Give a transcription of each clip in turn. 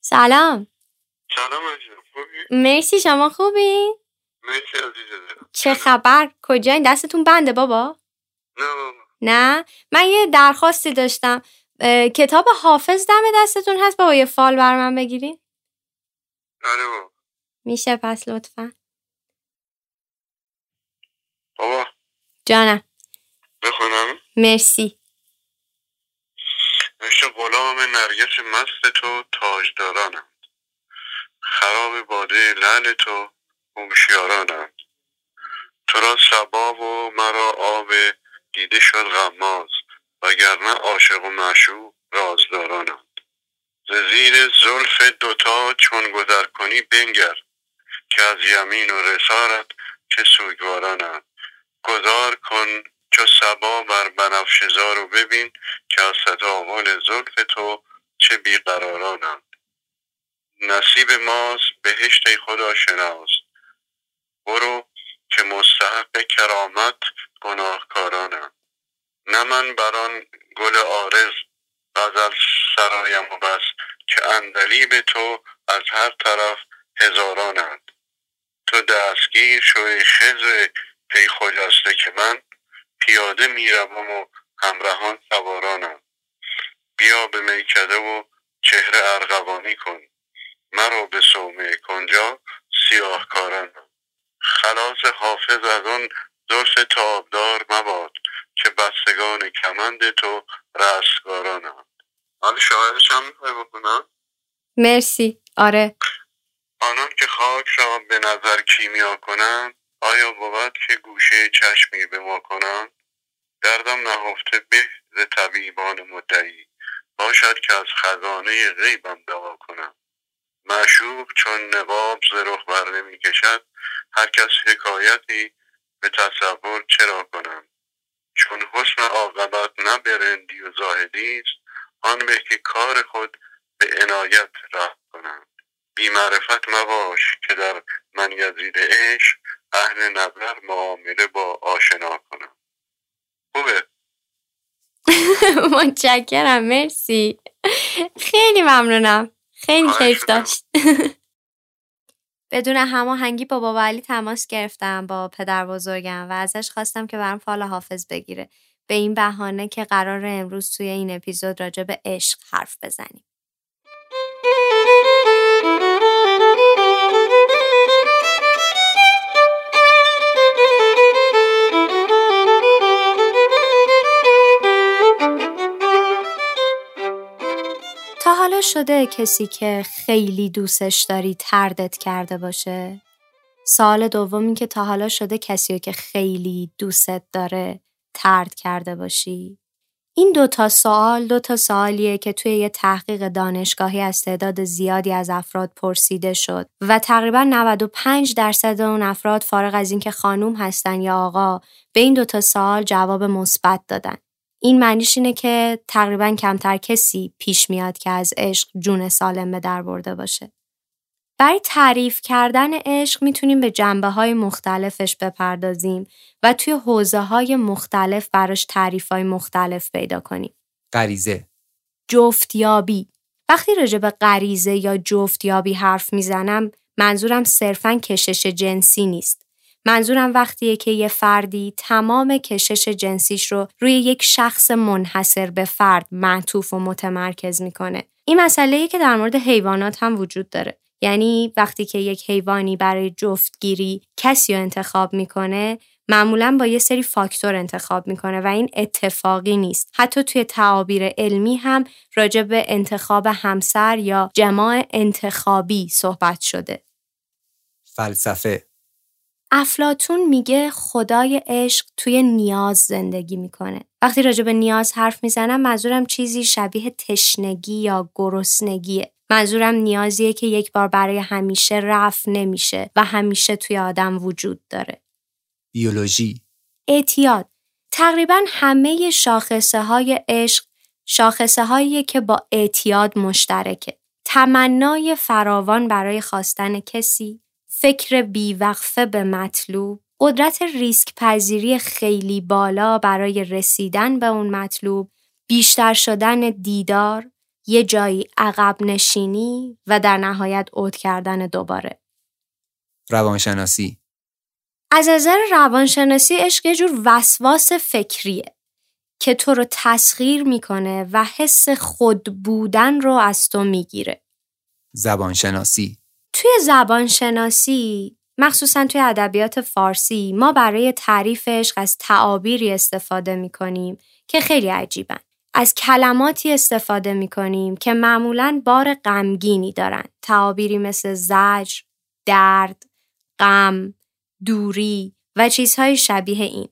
سلام. سلام عزیزم. خوبی؟ مرسی شما خوبی؟ مرسی عزیز دلم. چه خبر؟ کجاین دستتون بنده بابا؟ نه بابا. نه؟ من یه درخواستی داشتم. کتاب حافظ دم دستتون هست؟ بابا یه فال بر من بگیرین؟ آره بابا. میشه پس لطفا. بابا. جانم. بخونم. مرسی. غلام نرگس مست تو تاجدارانم خراب باده لعل تو هوشیارانم تو را سبا و مرا آب دیده شد غماز وگرنه عاشق و معشوق رازدارانم ز زیر زلف دوتا چون گذر کنی بنگر که از یمین و رسارت چه سوگوارانم گذار کن چو سبا بر بنفشه رو ببین که از تداول زلف تو چه بیقرارانند. نصیب ماست بهشت خدا شناس. برو که مستحق کرامت گناهکارانم نه من بران گل آرز غزل سرایم و بس که اندلیب تو از هر طرف هزارانند. تو دستگیر شوی خز پی خجسته که من پیاده می‌روم و همراهان سوارانم. بیا به میکده و چهره ارغوانی کن. مرا به صومعه کنجا سیاه کارانم خلاص حافظ از آن زلف تابدار مباد که بستگان کمند تو رستگارانم حالا شاهدش هم می‌خوای بکنم مرسی. آره. آنان که خاک را به نظر کیمیا کنند آیا بود که گوشه چشمی به ما کنند؟ دردم نهفته به ز طبیبان مدعی. باشد که از خزانه غیبم دوا کنم. معشوق چون نقاب ز رخ بر نمی کشد هر کس حکایتی به تصور چرا کنم؟ چون حسن عاقبت نه برندی و زاهدی است آن به که کار خود به عنایت راه کنم بی معرفت مباش که در من یزید عشق اهل نظر معامله با آشنا کنم. خوبه؟ متشکرم مرسی. خیلی ممنونم. خیلی کیف. داشت. بدون هماهنگی با بابا علی تماس گرفتم با پدر بزرگم و ازش خواستم که برام فال حافظ بگیره. به این بهانه که قرار امروز توی این اپیزود راجع به عشق حرف بزنیم. تا حالا شده کسی که خیلی دوستش داری تردت کرده باشه؟ سوال دومی که تا حالا شده کسی که خیلی دوستت داره ترد کرده باشی؟ این دو تا سوال دو تا سوالیه که توی یه تحقیق دانشگاهی از تعداد زیادی از افراد پرسیده شد و تقریبا 95 درصد اون افراد فارغ از اینکه خانوم هستن یا آقا به این دو تا سوال جواب مثبت دادن. این معنیش اینه که تقریبا کمتر کسی پیش میاد که از عشق جون سالم به در برده باشه. برای تعریف کردن عشق می‌تونیم به جنبه های مختلفش بپردازیم و توی حوزه های مختلف براش تعریف های مختلف پیدا کنیم. غریزه جفتیابی وقتی راجع به غریزه یا جفتیابی حرف می‌زنم منظورم صرفا کشش جنسی نیست. منظورم وقتیه که یه فردی تمام کشش جنسیش رو روی یک شخص منحصر به فرد معطوف و متمرکز می‌کنه. این مسئله که در مورد حیوانات هم وجود داره. یعنی وقتی که یک حیوانی برای جفتگیری کسی رو انتخاب می‌کنه معمولا با یه سری فاکتور انتخاب می‌کنه و این اتفاقی نیست. حتی توی تعابیر علمی هم راجع به انتخاب همسر یا جماع انتخابی صحبت شده. فلسفه افلاتون میگه خدای عشق توی نیاز زندگی می‌کنه. وقتی راجع به نیاز حرف می‌زنم منظورم چیزی شبیه تشنگی یا گرسنگیه. منظورم نیازیه که یک بار برای همیشه رفع نمیشه و همیشه توی آدم وجود داره. بیولوژی اعتیاد تقریبا همه شاخصه های عشق شاخصه هایی که با اعتیاد مشترکه. تمنای فراوان برای خواستن کسی، فکر بیوقفه به مطلوب، قدرت ریسک پذیری خیلی بالا برای رسیدن به اون مطلوب، بیشتر شدن دیدار، یه جایی عقب نشینی و در نهایت اوت کردن دوباره. روانشناسی از نظر روانشناسی عشق یه جور وسواس فکریه که تو رو تسخیر می‌کنه و حس خود بودن رو از تو می‌گیره. زبانشناسی توی زبانشناسی مخصوصا توی ادبیات فارسی ما برای تعریف عشق از تعابیری استفاده می‌کنیم که خیلی عجیبن. از کلماتی استفاده می‌کنیم که معمولا بار غمگینی دارن. تعابیری مثل زجر، درد، غم، دوری و چیزهای شبیه این.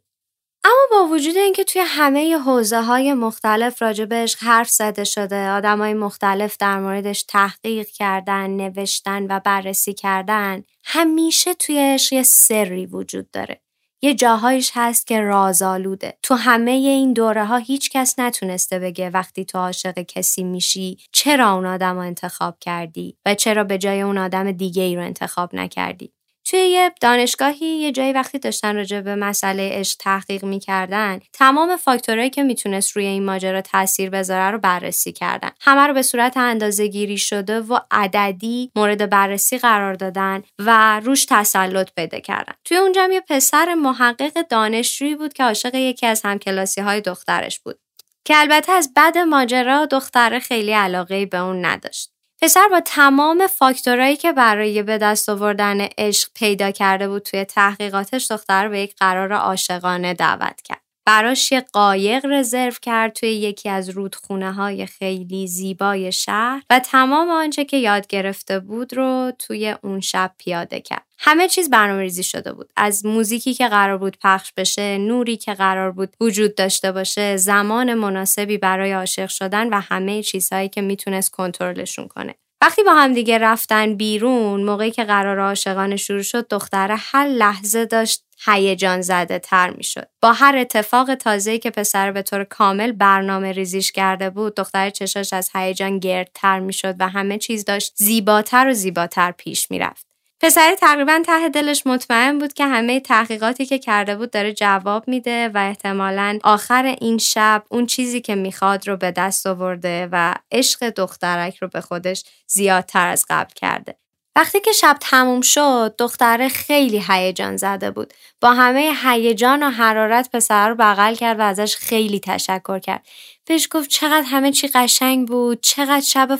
اما با وجود اینکه توی همه حوزه های مختلف عشق حرف زده شده، آدم های مختلف در موردش تحقیق کردن، نوشتن و بررسی کردن، همیشه توی عشق یه سری وجود داره. یه جاهایش هست که رازآلوده. تو همه این دوره ها هیچ کس نتونسته بگه وقتی تو عاشق کسی میشی چرا اون آدم رو انتخاب کردی و چرا به جای اون آدم دیگه ای رو انتخاب نکردی. توی یه دانشگاهی یه جایی وقتی داشتن راجع به مسئله عشق تحقیق می‌کردن تمام فاکتورهایی که می‌تونست روی این ماجرا تاثیر بذاره رو بررسی کردن. همه رو به صورت اندازه گیری شده و عددی مورد بررسی قرار دادن و روش تسلط پیدا کردن. توی اونجا یه پسر محقق دانشجویی بود که عاشق یکی از همکلاسی های دخترش بود که البته از بعد ماجرا دختر خیلی علاقه به اون نداشت. پسر با تمام فاکتورایی که برای به دست آوردن عشق پیدا کرده بود توی تحقیقاتش دختر به یک قرار عاشقانه دعوت کرد. براش یه قایق رزرو کرد توی یکی از رودخونه های خیلی زیبای شهر و تمام آنچه که یاد گرفته بود رو توی اون شب پیاده کرد. همه چیز برنامه ریزی شده بود. از موزیکی که قرار بود پخش بشه، نوری که قرار بود وجود داشته باشه، زمان مناسبی برای عاشق شدن و همه چیزهایی که می‌تونست کنترلشون کنه. وقتی با هم دیگه رفتن بیرون موقعی که قرار عاشقانه شروع شد دختره هر لحظه داشت هیجان زده تر می شد. با هر اتفاق تازه‌ای که پسر به طور کامل برنامه ریزیش کرده بود دختر چشاش از هیجان گردتر می شد و همه چیز داشت زیباتر و زیباتر پیش می رفت. پسری تقریبا ته دلش مطمئن بود که همه تحقیقاتی که کرده بود داره جواب میده و احتمالا آخر این شب اون چیزی که می‌خواد رو به دست آورده و عشق دخترک رو به خودش زیادتر از قبل کرده. وقتی که شب تموم شد دختره خیلی هیجان زده بود با همه هیجان و حرارت پسر رو بغل کرد و ازش خیلی تشکر کرد بهش گفت چقدر همه چی قشنگ بود چقدر شب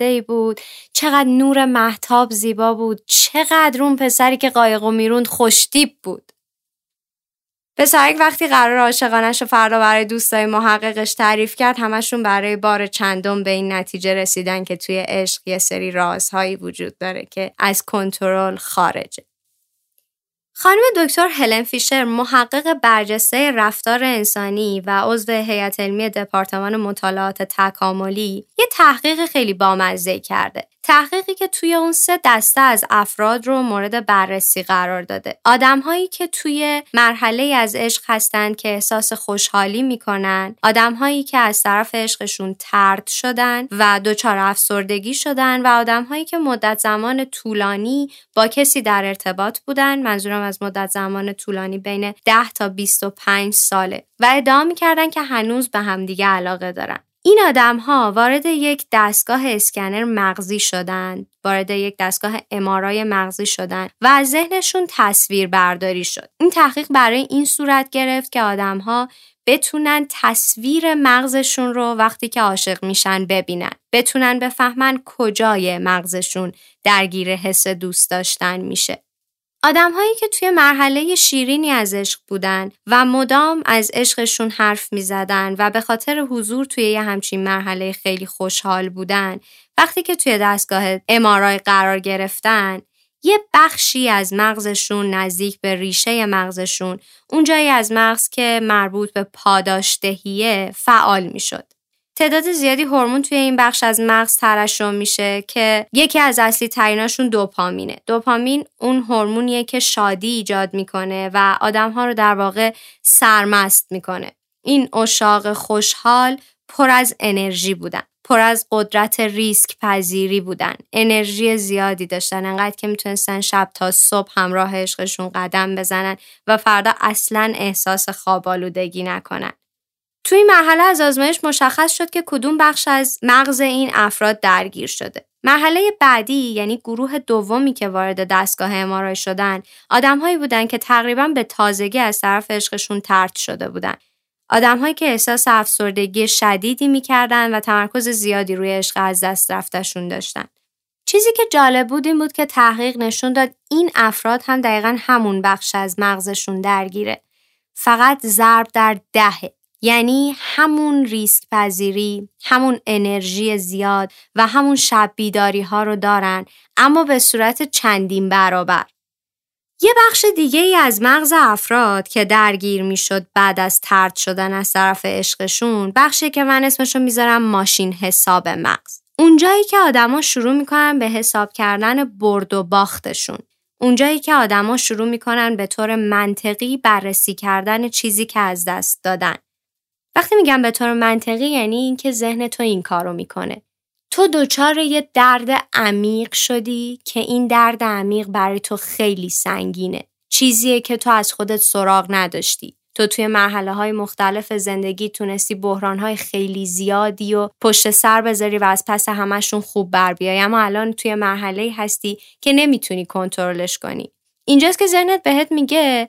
ای بود چقدر نور محتاب زیبا بود چقدر اون پسری که قایق و می‌روند خوشتیب بود. پسرک وقتی قرار عاشقانش رو فردا برای دوستای محققش تعریف کرد همشون برای بار چندم به این نتیجه رسیدن که توی عشق یه سری رازهایی وجود داره که از کنترل خارجه. خانم دکتر هلن فیشر محقق برجسته رفتار انسانی و عضو هیئت علمی دپارتمان مطالعات تکاملی یه تحقیق خیلی بامزه کرده. تحقیقی که توی اون سه دسته از افراد رو مورد بررسی قرار داده. آدمهایی که توی مرحله از عشق هستند که احساس خوشحالی می‌کنن، آدمهایی که از طرف عشقشون ترد شدن و دچار افسردگی شدن و آدمهایی که مدت زمان طولانی با کسی در ارتباط بودن، منظورم از مدت زمان طولانی بین 10 تا 25 ساله و ادعا می‌کردن که هنوز به همدیگه علاقه دارن. این آدم ها وارد یک دستگاه اسکنر مغزی شدند وارد یک دستگاه امارای مغزی شدن و از ذهنشون تصویر برداری شد. این تحقیق برای این صورت گرفت که آدم ها بتونن تصویر مغزشون رو وقتی که عاشق میشن ببینن. بتونن بفهمن کجای مغزشون درگیر حس دوست داشتن میشه. آدمهایی که توی مرحله شیرینی از عشق بودن و مدام از عشقشون حرف می زدن و به خاطر حضور توی یه همچین مرحله خیلی خوشحال بودن وقتی که توی دستگاه امارای قرار گرفتن یه بخشی از مغزشون نزدیک به ریشه مغزشون اون جایی از مغز که مربوط به پاداشدهیه فعال می شد. تعداد زیادی هورمون توی این بخش از مغز ترشح میشه که یکی از اصلی تریناشون دوپامینه. دوپامین اون هورمونیه که شادی ایجاد می‌کنه و آدمها رو در واقع سرمست می‌کنه. این اشاق خوشحال پر از انرژی بودن پر از قدرت ریسک پذیری بودن. انرژی زیادی داشتن انقدر که می‌تونستن شب تا صبح همراه عشقشون قدم بزنن و فردا اصلا احساس خواب آلودگی نکنن. توی این مرحله از آزمایش مشخص شد که کدوم بخش از مغز این افراد درگیر شده. مرحله بعدی یعنی گروه دومی که وارد دستگاه امارای شدن آدمهایی بودند که تقریبا به تازگی از طرف عشقشون ترد شده بودند. آدمهایی که احساس افسردگی شدیدی می‌کردن و تمرکز زیادی روی عشق از دست رفتشون داشتن. چیزی که جالب بود این بود که تحقیق نشون داد این افراد هم دقیقا همون بخش از مغزشون درگیره. فقط ضرب در دهه. یعنی همون ریسک پذیری، همون انرژی زیاد و همون شب بیداری ها رو دارن اما به صورت چندین برابر. یه بخش دیگه ای از مغز افراد که درگیر می شد بعد از ترد شدن از طرف عشقشون بخشی که من اسمشو می‌ذارم ماشین حساب مغز. اونجایی که آدما شروع می‌کنن به حساب کردن برد و باختشون. اونجایی که آدما شروع می‌کنن به طور منطقی بررسی کردن چیزی که از دست دادن. وقتی میگم به طور منطقی یعنی اینکه ذهن تو این کارو می‌کنه. تو دچار یه درد عمیق شدی که این درد عمیق برای تو خیلی سنگینه. چیزیه که تو از خودت سراغ نداشتی. تو توی مرحله های مختلف زندگی تونستی بحران های خیلی زیادی و پشت سر بذاری و از پس همشون خوب بر بیای اما الان توی مرحله هستی که نمی‌تونی کنترلش کنی. اینجاست که ذهنت بهت میگه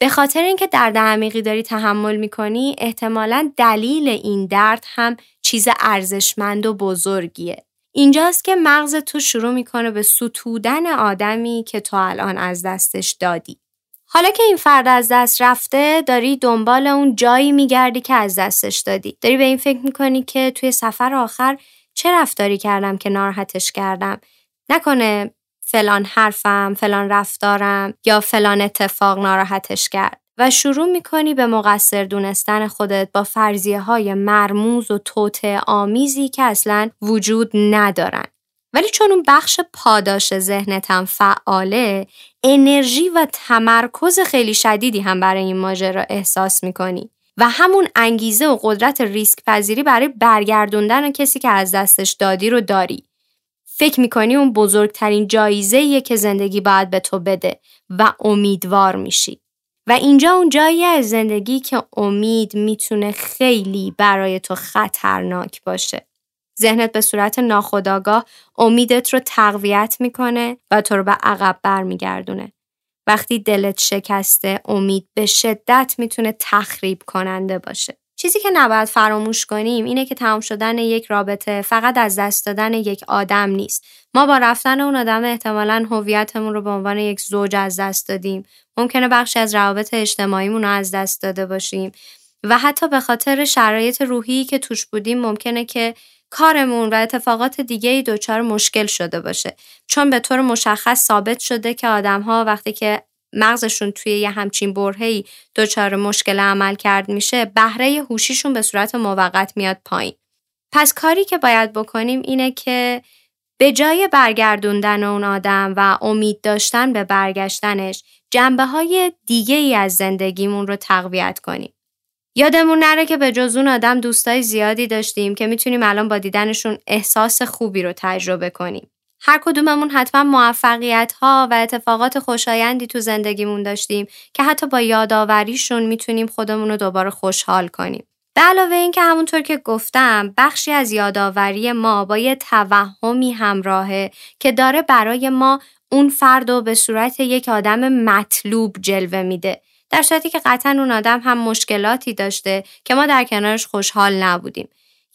به خاطر اینکه درد عمیقی داری تحمل می‌کنی احتمالا دلیل این درد هم چیز ارزشمند و بزرگیه. اینجاست که مغز تو شروع می‌کنه به ستودن آدمی که تو الان از دستش دادی. حالا که این فرد از دست رفته داری دنبال اون جایی میگردی که از دستش دادی. داری به این فکر می‌کنی که توی سفر آخر چه رفتاری کردم که ناراحتش کردم. نکنه فلان حرفم، فلان رفتارم یا فلان اتفاق ناراحتش کرد. و شروع می‌کنی به مقصر دونستن خودت با فرضیه های مرموز و توته آمیزی که اصلا وجود ندارن. ولی چون اون بخش پاداش ذهنتم فعاله انرژی و تمرکز خیلی شدیدی هم برای این ماجرا احساس می‌کنی و همون انگیزه و قدرت ریسک پذیری برای برگردوندن کسی که از دستش دادی رو داری فکر می‌کنی اون بزرگترین جایزه که زندگی باید به تو بده و امیدوار میشی و اینجا اون جایی از زندگی که امید می‌تونه خیلی برای تو خطرناک باشه ذهنت به صورت ناخودآگاه امیدت رو تقویت می‌کنه و تو رو به عقب برمیگردونه. وقتی دلت شکسته امید به شدت می‌تونه تخریب کننده باشه. چیزی که نباید فراموش کنیم اینه که تمام شدن یک رابطه فقط از دست دادن یک آدم نیست. ما با رفتن اون آدم احتمالا هویتمون رو به عنوان یک زوج از دست دادیم. ممکنه بخشی از روابط اجتماعیمون رو از دست داده باشیم و حتی به خاطر شرایط روحی که توش بودیم ممکنه که کارمون و اتفاقات دیگه ای دچار مشکل شده باشه چون به طور مشخص ثابت شده که آدم ها وقتی که مغزشون توی یه همچین برهی دچار مشکل عمل کرد میشه بهره هوشیشون به صورت موقت میاد پایین پس کاری که باید بکنیم اینه که به جای برگردوندن اون آدم و امید داشتن به برگشتنش جنبه های دیگه ای از زندگیمون رو تقویت کنیم. یادمون نره که به جز اون آدم دوستای زیادی داشتیم که می‌تونیم الان با دیدنشون احساس خوبی رو تجربه کنیم. هر کدوممون حتما موفقیت ها و اتفاقات خوشایندی تو زندگیمون داشتیم که حتی با یادآوریشون می‌تونیم خودمون رو دوباره خوشحال کنیم. به علاوه این که همونطور که گفتم بخشی از یادآوری ما با یه توهمی همراهه که داره برای ما اون فرد رو به صورت یک آدم مطلوب جلوه میده در صورتی که قطعا اون آدم هم مشکلاتی داشته که ما در کنارش خوشحال نبودیم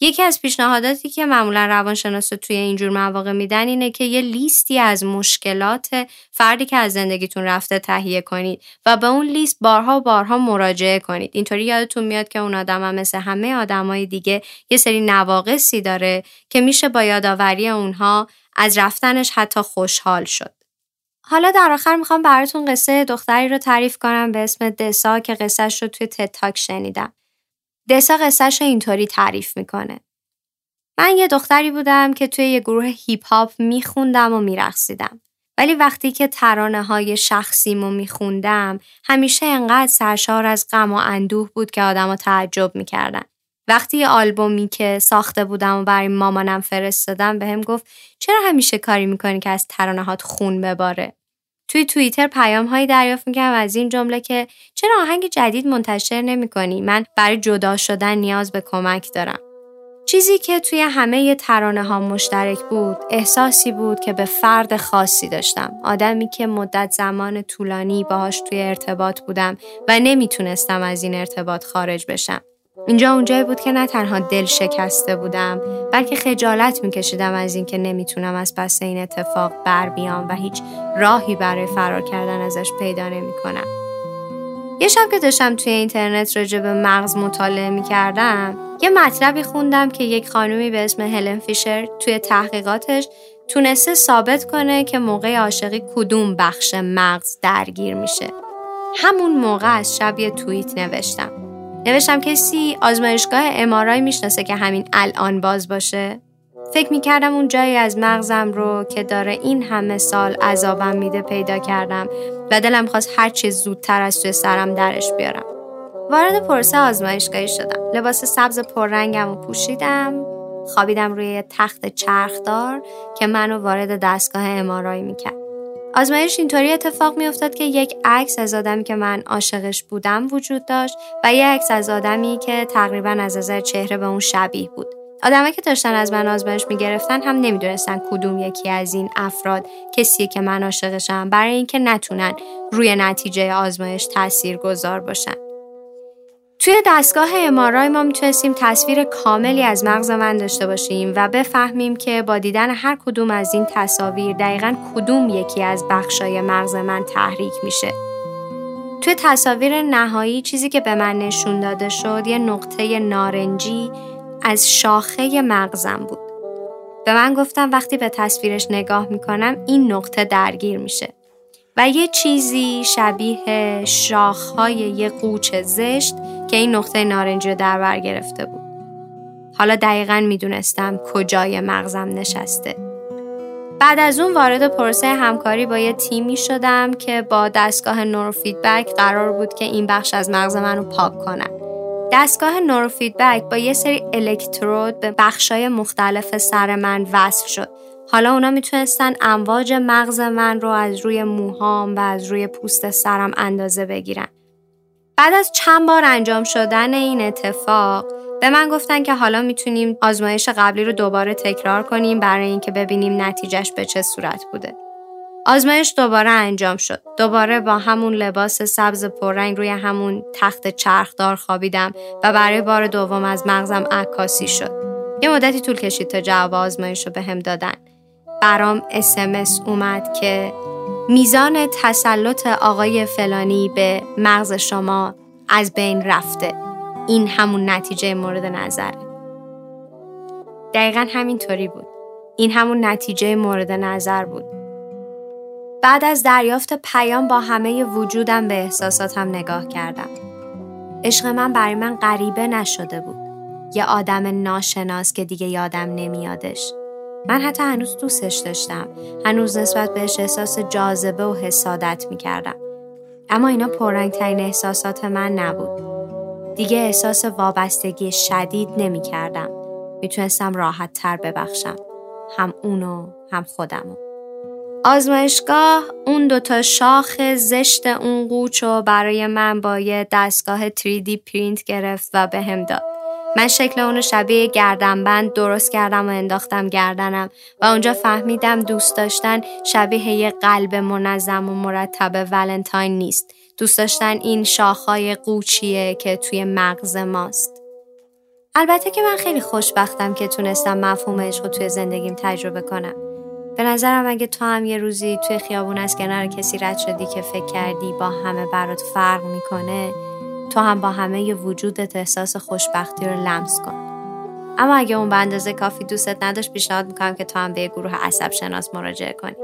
یکی از پیشنهاداتی که معمولا روانشناسا توی اینجور مواقع میدن اینه که یه لیستی از مشکلات فردی که از زندگیتون رفته تهیه کنید و به اون لیست بارها و بارها مراجعه کنید اینطوری یادتون میاد که اون آدم هم مثل همه آدمای دیگه یه سری نواقصی داره که میشه با یادآوری اونها از رفتنش حتی خوشحال شد حالا در آخر می‌خوام براتون قصه دختری رو تعریف کنم به اسم دسا که قصهش رو توی تتاک شنیدم. دسا قصهش اینطوری تعریف می‌کنه. من یه دختری بودم که توی یه گروه هیپ هاپ میخوندم و میرقصیدم. ولی وقتی که ترانه های شخصیمو میخوندم همیشه انقدر سرشار از غم و اندوه بود که آدم تعجب می‌کردن. وقتی آلبومی که ساخته بودم و برای مامانم فرستادم به هم گفت چرا همیشه کاری می‌کنی که از ترانهات خون بباره توی توییتر پیام هایی دریافت می‌کردم از این جمله که چرا آهنگ جدید منتشر نمی کنی؟ من برای جدا شدن نیاز به کمک دارم. چیزی که توی همه ترانه ها مشترک بود احساسی بود که به فرد خاصی داشتم آدمی که مدت زمان طولانی باهاش توی ارتباط بودم و نمی‌تونستم از این ارتباط خارج بشم اینجا اونجایی بود که نه تنها دل شکسته بودم بلکه خجالت میکشیدم از اینکه نمی‌تونم از پس این اتفاق بر بیام و هیچ راهی برای فرار کردن ازش پیدا نمی‌کنم. یه شب که داشتم توی اینترنت راجع به مغز مطالعه می‌کردم یه مطلبی خوندم که یک خانومی به اسم هلن فیشر توی تحقیقاتش تونسته ثابت کنه که موقع عاشقی کدوم بخش مغز درگیر میشه. همون موقع از شب یه توییت نوشتم. نوشتم کسی آزمایشگاه امارای می‌شناسه که همین الان باز باشه؟ فکر می‌کردم اون جایی از مغزم رو که داره این همه سال عذابم میده پیدا کردم و دلم خواست هر چیز زودتر از توی سرم درش بیارم. وارد پرسه آزمایشگاهی شدم. لباس سبز پررنگم رو پوشیدم. خوابیدم روی تخت چرخدار که منو وارد دستگاه امارایی می‌کرد. آزمایش اینطوری اتفاق میافتاد که یک عکس از آدمی که من عاشقش بودم وجود داشت و یک عکس از آدمی که تقریبا از نظر چهره به اون شبیه بود. آدمایی که داشتن از من آزمایش می‌گرفتن هم نمی‌دونستن کدوم یکی از این افراد کسیه که من عاشقشم برای اینکه نتونن روی نتیجه آزمایش تأثیر گذار باشن. توی دستگاه امارای ما می‌تونستیم تصویر کاملی از مغز من داشته باشیم و بفهمیم که با دیدن هر کدوم از این تصاویر دقیقا کدوم یکی از بخشای مغز من تحریک میشه. توی تصاویر نهایی چیزی که به من نشون داده شد یه نقطه نارنجی از شاخه مغزم بود. به من گفتم وقتی به تصویرش نگاه می‌کنم این نقطه درگیر میشه. و یه چیزی شبیه شاخهای یه قوچ زشت که این نقطه نارنجی رو در بر گرفته بود. حالا دقیقا می‌دونستم کجای مغزم نشسته. بعد از اون وارد پرسه همکاری با یه تیمی شدم که با دستگاه نوروفیدبک قرار بود که این بخش از مغز من رو پاک کنن. دستگاه نوروفیدبک با یه سری الکترود به بخشای مختلف سر من وصل شد حالا اونا می‌تونستن امواج مغز من رو از روی موهام و از روی پوست سرم اندازه بگیرن. بعد از چند بار انجام شدن این اتفاق به من گفتن که حالا می‌تونیم آزمایش قبلی رو دوباره تکرار کنیم برای اینکه ببینیم نتیجهش به چه صورت بوده. آزمایش دوباره انجام شد. دوباره با همون لباس سبز پررنگ روی همون تخت چرخدار خوابیدم و برای بار دوم از مغزم عکاسی شد. یه مدتی طول کشید تا جواب آزمایش رو به هم دادن. برام اسمس اومد که میزان تسلط آقای فلانی به مغز شما از بین رفته. این همون نتیجه مورد نظره دقیقا همینطوری بود. این همون نتیجه مورد نظر بود. بعد از دریافت پیام با همه وجودم به احساساتم نگاه کردم. عشق من برای من غریبه نشده بود. یه آدم ناشناس که دیگه یادم نمیادش. من حتی هنوز دوستش داشتم. هنوز نسبت بهش احساس جاذبه و حسادت می‌کردم. اما اینا پررنگترین احساسات من نبود. دیگه احساس وابستگی شدید نمی‌کردم. می‌تونستم راحت تر ببخشم. هم اونو هم خودمو. آزمایشگاه اون دوتا شاخ زشت اون قوچو برای من با یه دستگاه 3D پرینت گرفت و به هم داد. من شکل اونو شبیه گردنبند درست کردم و انداختم گردنم و اونجا فهمیدم دوست داشتن شبیه یه قلب منظم و مرتب ولنتاین نیست. دوست داشتن این شاخهای قوچیه که توی مغز ماست. البته که من خیلی خوشبختم که تونستم مفهوم عشق توی زندگیم تجربه کنم. به نظرم اگه تو هم یه روزی توی خیابون از کنار کسی رد شدی که فکر کردی با همه برات فرق می‌کنه تو هم با همه وجودت احساس خوشبختی رو لمس کن. اما اگه اون به اندازه کافی دوستت نداشت پیشنهاد می‌کنم که تو هم به گروه عصب شناس مراجعه کنی.